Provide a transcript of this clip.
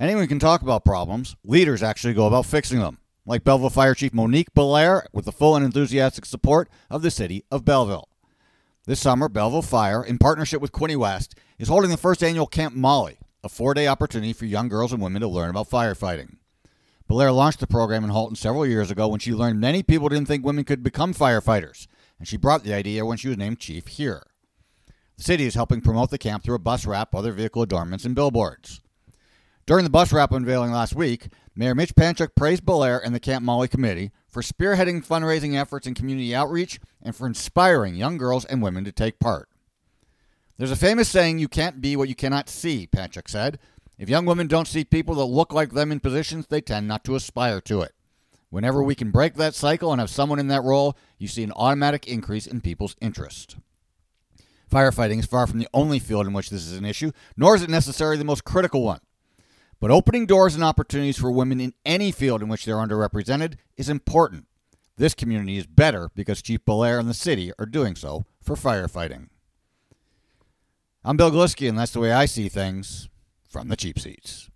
Anyone can talk about problems. Leaders actually go about fixing them, like Belleville Fire Chief Monique Belair with the full and enthusiastic support of the city of Belleville. This summer, Belleville Fire, in partnership with Quinte West, is holding the first annual Camp Molly, a four day opportunity for young girls and women to learn about firefighting. Belair launched the program in Halton several years ago when she learned many people didn't think women could become firefighters, and she brought the idea when she was named chief here. The city is helping promote the camp through a bus wrap, other vehicle adornments, and billboards. During the bus wrap unveiling last week, Mayor Mitch Panciuk praised Belair and the Camp Molly Committee for spearheading fundraising efforts and community outreach and for inspiring young girls and women to take part. There's a famous saying, you can't be what you cannot see, Panciuk said. If young women don't see people that look like them in positions, they tend not to aspire to it. Whenever we can break that cycle and have someone in that role, you see an automatic increase in people's interest. Firefighting is far from the only field in which this is an issue, nor is it necessarily the most critical one. But opening doors and opportunities for women in any field in which they're underrepresented is important. This community is better because Chief Belair and the city are doing so for firefighting. I'm Bill Glisky, and that's the way I see things from the cheap seats.